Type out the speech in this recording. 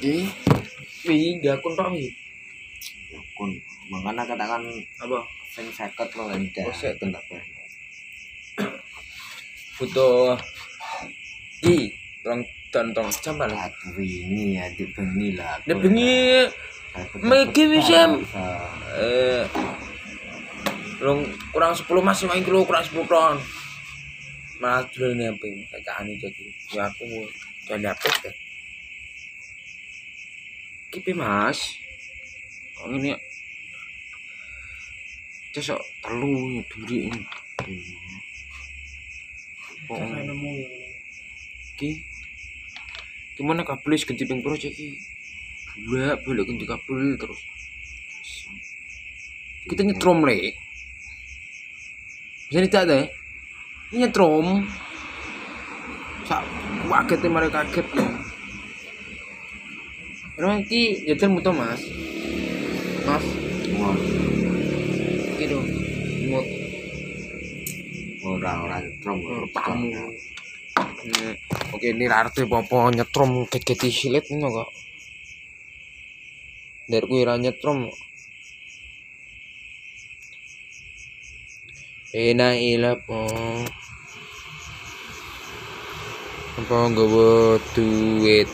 Ih, Wi, gakun tok wi. ya kun. Makanya katakan Apa? sing seket lo kan dah. Oh. Bentar, bentar. Butuh Ki, tolong dan tolong jam. Aku ini ya di bengi lah. Nek bengi Megi wis, Em. eh long kurang 10 masih main kilo kurang 10 ton. Malah jual nih apa ini kayak ane jadi. Ya aku dan deh. Kipi mas. Kok ini Cesok telu ya duri ini. Kok ki? Gimana kabel ganti ping piro cek ki? Bolak balik ganti kabel terus. Kita nyetrum le. Bisa tidak deh ini nyetrum. Sak kaget mereka kaget Emang ki jajal muto mas mas Wah, dong mut orang-orang trom. pamu Hmm, Oke, ini arti apa nyetrum keketi silet ini kok. Dari kuwi ra nyetrum. Ena ila po. Apa nggawa duit